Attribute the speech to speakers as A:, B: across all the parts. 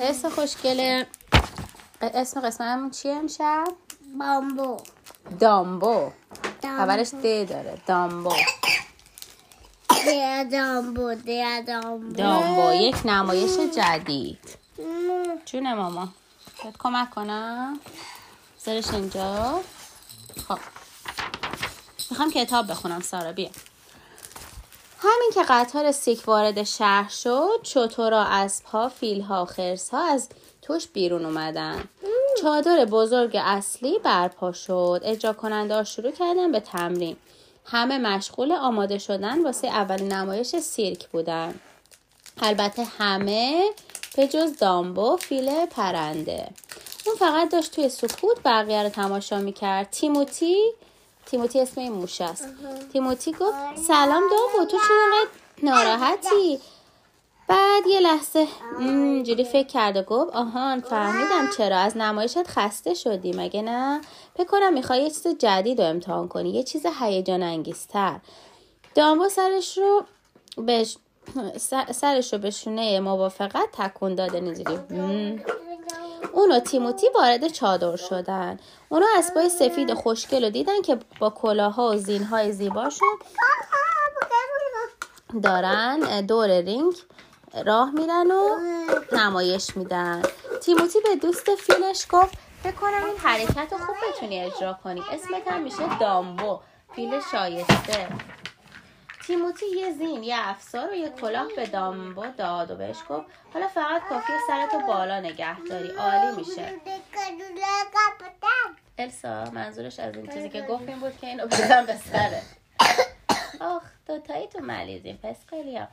A: اسم خوشگله. اسم قسمتمون چیه امشب؟
B: بامبو.
A: دامبو. خبرش د داره. دامبو.
B: دیا دامبو دیا دامبو.
A: دامبو یک نمایش جدید. جون ماما. بهت کمک کنم. بذارش اینجا. خب. می‌خوام کتاب بخونم سارا بیا. همین که قطار سیک وارد شهر شد چطورا اسبها فیلها خرسها از توش بیرون اومدن. چادر بزرگ اصلی برپا شد. اجرا کننده ها شروع کردن به تمرین. همه مشغول آماده شدن واسه اولین نمایش سیرک بودن. البته همه به جز دامبو فیل پرنده. اون فقط داشت توی سکوت بقیه رو تماشا می‌کرد. تیموتی تیموتی اسم این موش است. تیموتی گفت سلام دامبو تو چرا ناراحتی؟ بعد یه لحظه اینجوری فکر کرد و گفت آهان فهمیدم چرا از نمایشت خسته شدی مگه نه؟ فکر کنم می‌خوای یه چیز جدید رو امتحان کنی یه چیز هیجان انگیزتر. دامبو سرش رو به سرش رو به شونه موافقت تکون داده اینجوری. اون و تیموتی وارد چادر شدن. اونا اسبای سفید خوشگل رو دیدن که با کلاها و زینهای زیباشون دارن دور رینگ راه میرن و نمایش میدن. تیموتی به دوست فیلش گفت فکر کنم این حرکت رو خوب بتونی اجرا کنی. اسمت هم میشه دامبو فیل شایسته. تیموتی یه زین یه افسار و یه کلاه به دامبو داد و بهش گفت حالا فقط کافی سرتو بالا نگه داری عالی میشه. السا منظورش از این چیزی که گفت این بود که اینو بزن به سره آخ دوتایی تو ملیزیم پس خیلی هم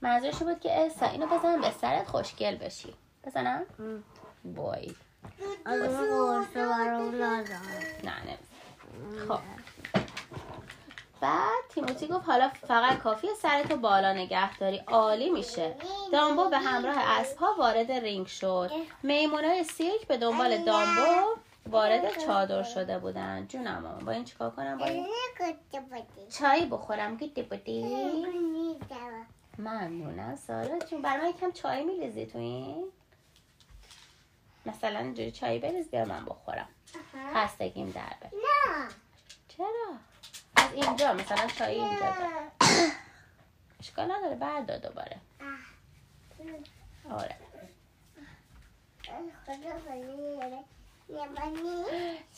A: منظورش بود که السا اینو بزن به سرت خوشگل بشی. بزنم؟ بای. نه نه. خب. بعد تیموتی گفت حالا فقط کافی سرتو بالا نگه داری. عالی میشه. دامبو به همراه اسبها وارد رینگ شد. میمونای سیرک به دنبال دامبو وارد چادر شده بودن. جونم با این چیکار کنم؟ با این چای بخورم. گیتی بودی. ممنونم سارا جون. برای من یکم چای میریزی تو این؟ مثلا اینجوری چای بریز بیا من بخورم. خستگیم در بر. چرا؟ از اینجا مثلا چای اینجا اشکال نداره بردا دوباره. آره.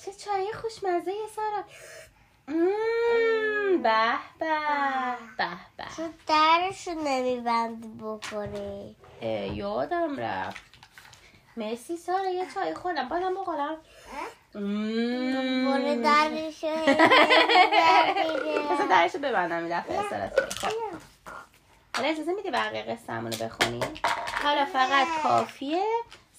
A: چه چای خوشمزه سارا. به به به به.
B: تو درشو نمیبندی بخوری
A: یادم رفت. مرسی سارا یه چای خوردم. بازم بخورم.
B: برو درشو
A: پس درشو ببندم این دفعه خب. حالا اجازه میدی بقیه قصه رو بخونی؟ حالا فقط کافیه.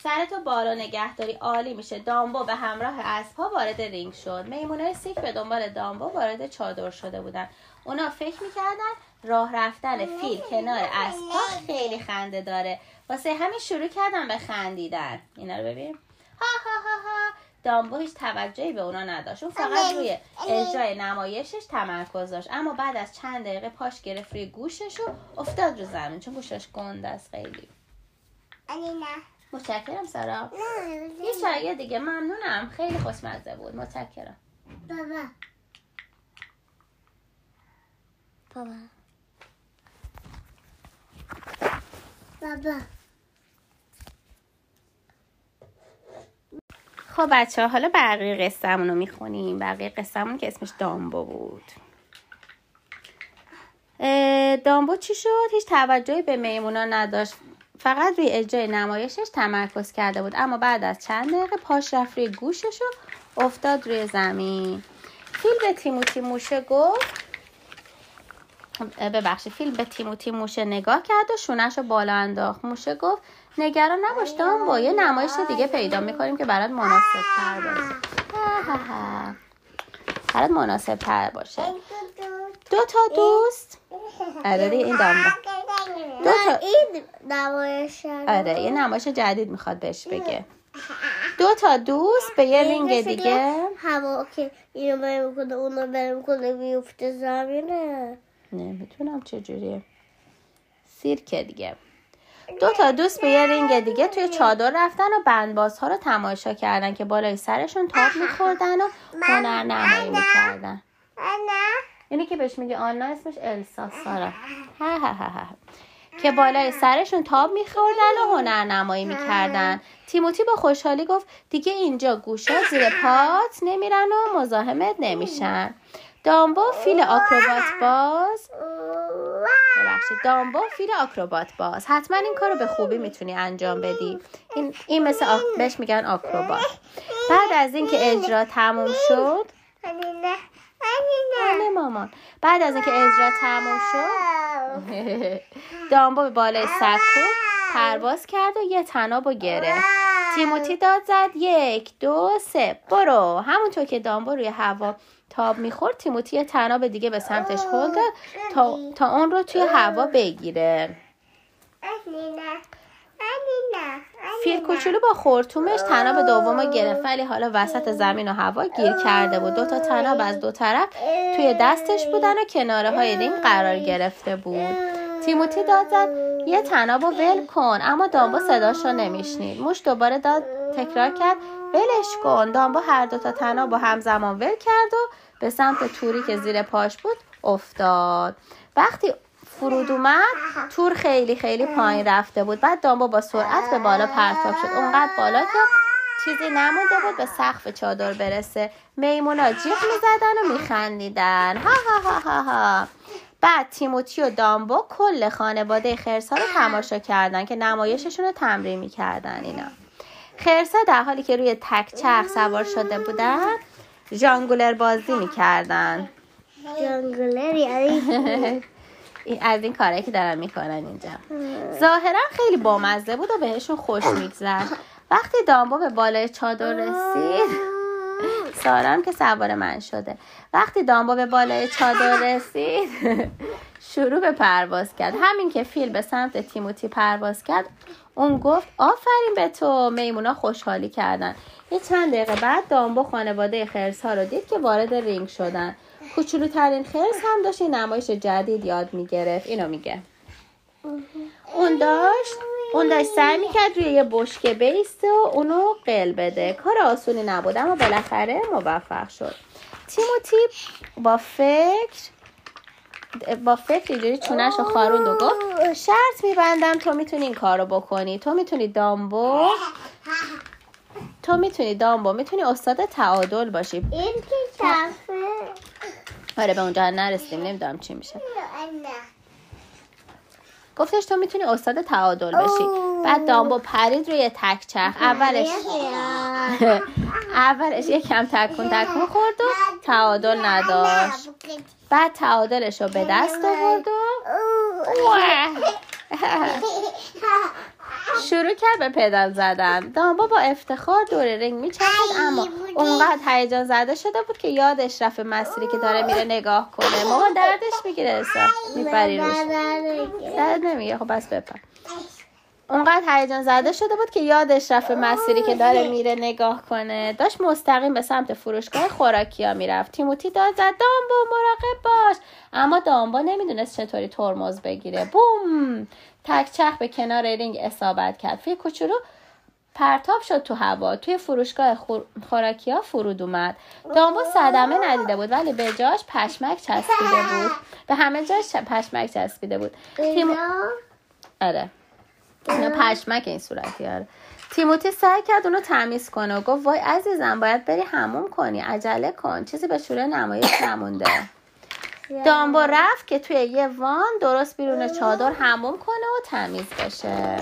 A: سرتو بالا نگه داری. عالی میشه. دامبو به همراه اسبها وارد رینگ شد. میمونای سیرک به دنبال دامبو وارد چادر شده بودن. اونا فکر می‌کردن راه رفتن فیل کنار اسبها خیلی خنده داره. واسه همین شروع کردن به خندیدن. اینا رو ببین. ها ها ها ها. دامبو هیچ توجهی به اونا نداشت. اون فقط روی اجرای نمایشش تمرکز داشت. اما بعد از چند دقیقه پاش گرفت روی گوشش و افتاد رو زمین چون گوشش گنده است خیلی. متشکرم سارا. یه چایی دیگه. ممنونم. خیلی خوشمزه بود. متشکرم.
B: بابا. بابا. بابا.
A: خب بچه حالا بقیه قصهمون رو می‌خونیم. بقیه قصهمون که اسمش دامبو بود. دامبو چی شد؟ هیچ توجهی به میمونا نداشت. فقط روی اجرای نمایشش تمرکز کرده بود. اما بعد از چند دقیقه پاش رفت روی گوشش و افتاد روی زمین. فیل به تیموتی موشه گفت ببخشید. فیل به تیموتی موشه نگاه کرد و شونش رو بالا انداخت. موشه گفت نگران نباش با یه نمایش دیگه پیدا می‌کنیم که برات مناسب تر باشه. برات مناسب تر باشه. دو تا دوست. آره این دامبا
B: دو تا این نمایش
A: آره یه نمایش جدید می‌خواد بهش بگه. دو تا دوست به یه رینگ دیگه.
B: هوا که اینو بره می‌کنه اونو بره می‌کنه میفته زمینه.
A: نمی‌تونم چجوریه سیرکه دیگه. دو تا دوست به یه رینگ دیگه توی چادر رفتن و بندبازها رو تماشا کردن که بالای سرشون تاب میخوردن و هنر نمایی می‌کردن. اینی که بهش میگه آنا اسمش السا سارا. ها. که بالای سرشون تاب میخوردن و هنر نمایی می‌کردن. تیموتی با خوشحالی گفت دیگه اینجا گوشا زیر پات نمیرن و مزاحمت نمیشن. دامبو فیل آکروبات باز. ببخشید. دامبو فیل آکروبات باز. حتما این کارو به خوبی می‌تونی انجام بدی. این, این مثل آک... بهش میگن آکروبات. بعد از اینکه اجرا تموم شد بله مامان. بعد از اینکه اجرا تموم شد دامبو به بالای سکو پرواز کرد و یه تناب و گرفت. تیموتی داد زد. یک دو سه. برو. همونطور که دامبو روی هوا تاب می‌خورد تیموتی یه تناب دیگه به سمتش هل داد تا, تا اون رو توی هوا بگیره. فیل کوچولو با خورتومش تناب دوم رو گرفت ولی حالا وسط زمین و هوا گیر کرده بود. دو تا تناب از دو طرف توی دستش بودن و کناره های رینگ قرار گرفته بود. تیموتی داد زد یه تناب رو ول کن اما دامبو صداش رو نمیشنید. موش دوباره داد تکرار کرد ولش کن. دامبو هر دو تا تناب با همزمان ول کرد و به سمت توری که زیر پاش بود افتاد. وقتی فرود اومد تور خیلی خیلی پایین رفته بود. بعد دامبو با سرعت به بالا پرتاب شد. اونقدر بالا که چیزی نمونده بود به سقف چادر برسه. میمونا جیغ می‌زدن و میخندیدن. ها ها ها ها ها. بعد تیموتی و دامبو کل خانواده خرسا رو تماشا کردن که نمایششون رو تمرین می‌کردن اینا. خرسا در حالی که روی تک چرخ سوار شده بودن ژانگولر بازی می‌کردن.
B: جنگلر یعنی
A: این از این کارهایی که دارن می‌کنن اینجا. ظاهرا خیلی بامزه بود و بهشون خوش میگذشت. وقتی دامبو به بالای چادر رسید سارام که سوار من شده. وقتی دامبو به بالای چادر رسید شروع به پرواز کرد. همین که فیل به سمت تیموتی پرواز کرد اون گفت آفرین به تو. میمونا خوشحالی کردن. یه چند دقیقه بعد دامبو خانواده خرس ها رو دید که وارد رینگ شدن. کوچولوترین خرس هم داشت نمایش جدید یاد می‌گرفت. اینو میگه. اون داشت اون داشت سعی می‌کرد روی یه بشکه بیسته و اونو قل بده. کار آسونی نبود اما بالاخره موفق شد. تیموتی با فکر با فکر اینجوری چونش رو خاروند و گفت شرط میبندم تو می‌تونی این کار رو بکنی. تو می‌تونی دامبو تو می‌تونی دامبو. می‌تونی استاد تعادل باشی.
B: این که
A: آره به اونجا نرسیدیم. نمی‌دونم چی میشه. گفتش تو می‌تونی استاد تعادل بشی بعد دامبو پرید روی تک چرخ. اولش اولش یکم تکون تکون خورد و تعادل نداشت. بعد تعادلش رو به دست آورد و شروع کرد به پدال زدن. دامبا با افتخار دور رنگ میچرخید اما اونقدر هیجان زده شده بود که یادش رفت مسیری که داره میره نگاه کنه. مامان دردش می‌گیره احساس میپری روش. درد نمیگه خب بس بپر. اونقدر هیجان زده شده بود که یادش رفت مسیری که داره میره نگاه کنه. داشت مستقیم به سمت فروشگاه خوراکیا می‌رفت. تیموتی داد زد دامبو مراقب باش. اما دامبو نمی‌دونست چطوری ترمز بگیره. بوم! تک چرخ به کنار رینگ اصابت کرد. فیل کوچولو پرتاب شد تو هوا. توی فروشگاه خور... خوراکیا فرود اومد. دامبو صدمه ندیده بود ولی به جاش پشمک چسبیده بود. به همه جاش پشمک چسبیده بود. تیم... آره. اینا پشمک این صورتی آره. تیموتی سعی کرد اونو تمیز کنه و گفت وای عزیزم باید بری هموم کنی عجله کن. چیزی به شوره نمایش نمونده. دامبو رفت که توی یه وان درست بیرون چادر هموم کنه و تمیز بشه.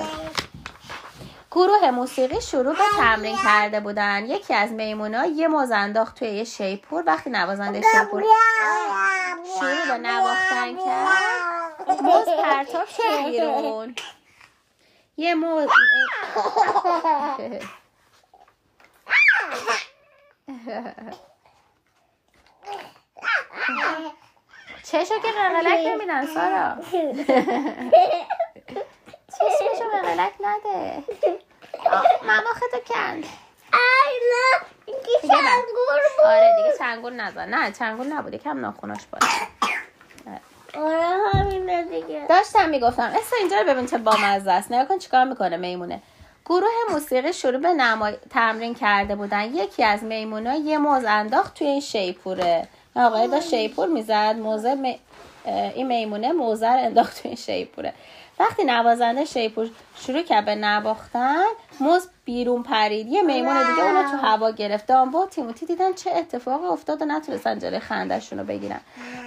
A: گروه موسیقی شروع به تمرین کرده بودن. یکی از میمونا یه موز انداخت توی یه شیپور. وقتی نوازنده شیپور شروع به نواختن کرد موز پرتاب شد بیرون. یه موز چشو که قلقلک نمیدن سارا. چشمشو قلقلک نده. مماخه تو کند. دیگه.
B: چنگور بود.
A: آره دیگه چنگول نزن. نه چنگول نبود. یکم ناخوناش باشه
B: آره همین میمونه دیگه
A: داشتم می‌گفتم اسم اینجا رو ببین چه بامزه است. نگاه کن چیکار می‌کنه میمونه. گروه موسیقی شروع به نمای... تمرین کرده بودن. یکی از میمونا یه موز انداخت توی این شیپوره. آقای داشت شیپور می‌زد موزه می... این میمونه موزه رو انداخت توی این شیپوره. وقتی نوازنده شیپور شروع کرد به نواختن موز بیرون پرید. یه میمون دیگه اونو تو هوا گرفت. دامبو و تیموتی دیدن چه اتفاقی افتاد و نتونستن جلوی خندشون رو بگیرن.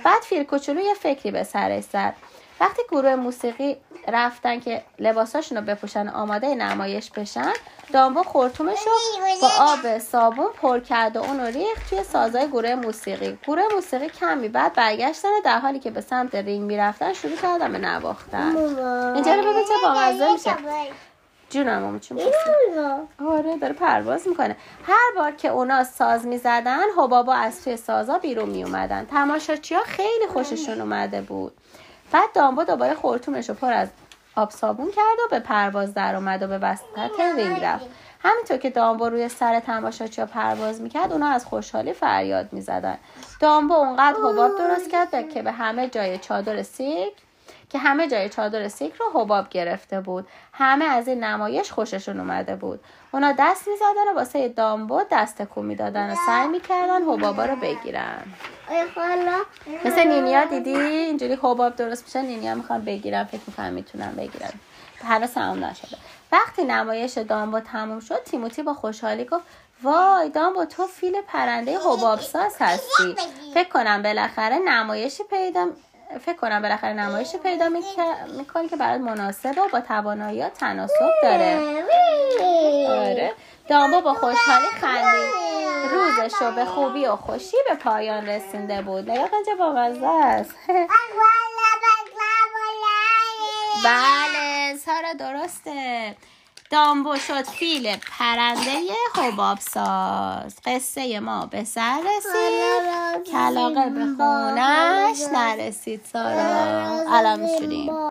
A: بعد فیل کوچولو یه فکری به سرش زد. وقتی گروه موسیقی رفتن که لباساشون رو بپوشن آماده نمایش بشن دامبو خورتومش رو با آب صابون پر کرد و اون رو ریخت توی سازای گروه موسیقی. گروه موسیقی کمی بعد برگشتن در حالی که به سمت رینگ می‌رفتن شروع کردن به نواختن. اینجا رو ببین چه بامزه میشه. جونم ماما چی می‌خواستی؟ آره داره پرواز می‌کنه. هر بار که اونا ساز می‌زدن حبابا از توی سازا بیرون میومدن تماشاچی ها خیلی خوششون اومده بود. بعد دامبو دوباره خورتومش رو پر از آب صابون کرد و به پرواز در اومد و به وسط رینگ رفت. همینطور که دامبو روی سر تماشاچی پرواز می‌کرد اونا از خوشحالی فریاد می‌زدن. دامبو اونقدر حباب درست کرد که به همه جای چادر سیرک که همه جای چادر سیرک رو حباب گرفته بود. همه از این نمایش خوششون اومده بود. اونا دست می‌زدن و واسه دامبو دست تکون می‌دادن و سعی می‌کردن حبابا رو بگیرن. مثل نینیا دیدی؟ اینجوری حباب درست میشه نینیا می‌خوان بگیرن فکر می‌کنم می‌تونن بگیرن. هنوز تمام نشده. وقتی نمایش دامبو تموم شد تیموتی با خوشحالی گفت وای دامبو تو فیل پرنده حباب ساز هستی فکر کنم بالاخره نمایشی پیدا فکر کنم بالاخره نمایشی پیدا می‌کنی که برات مناسبه و با توانایی تناسب داره. آره. دامبو با خوشحالی خندید. روزش رو به خوبی و خوشی به پایان رسونده بود. نگاه کن چه بامزه است. بله سارا درسته. دامبو شد فیل پرنده حباب ساز قصه ما به سر رسید. کلاقه به خونش نرسید سارا. الان میشونیم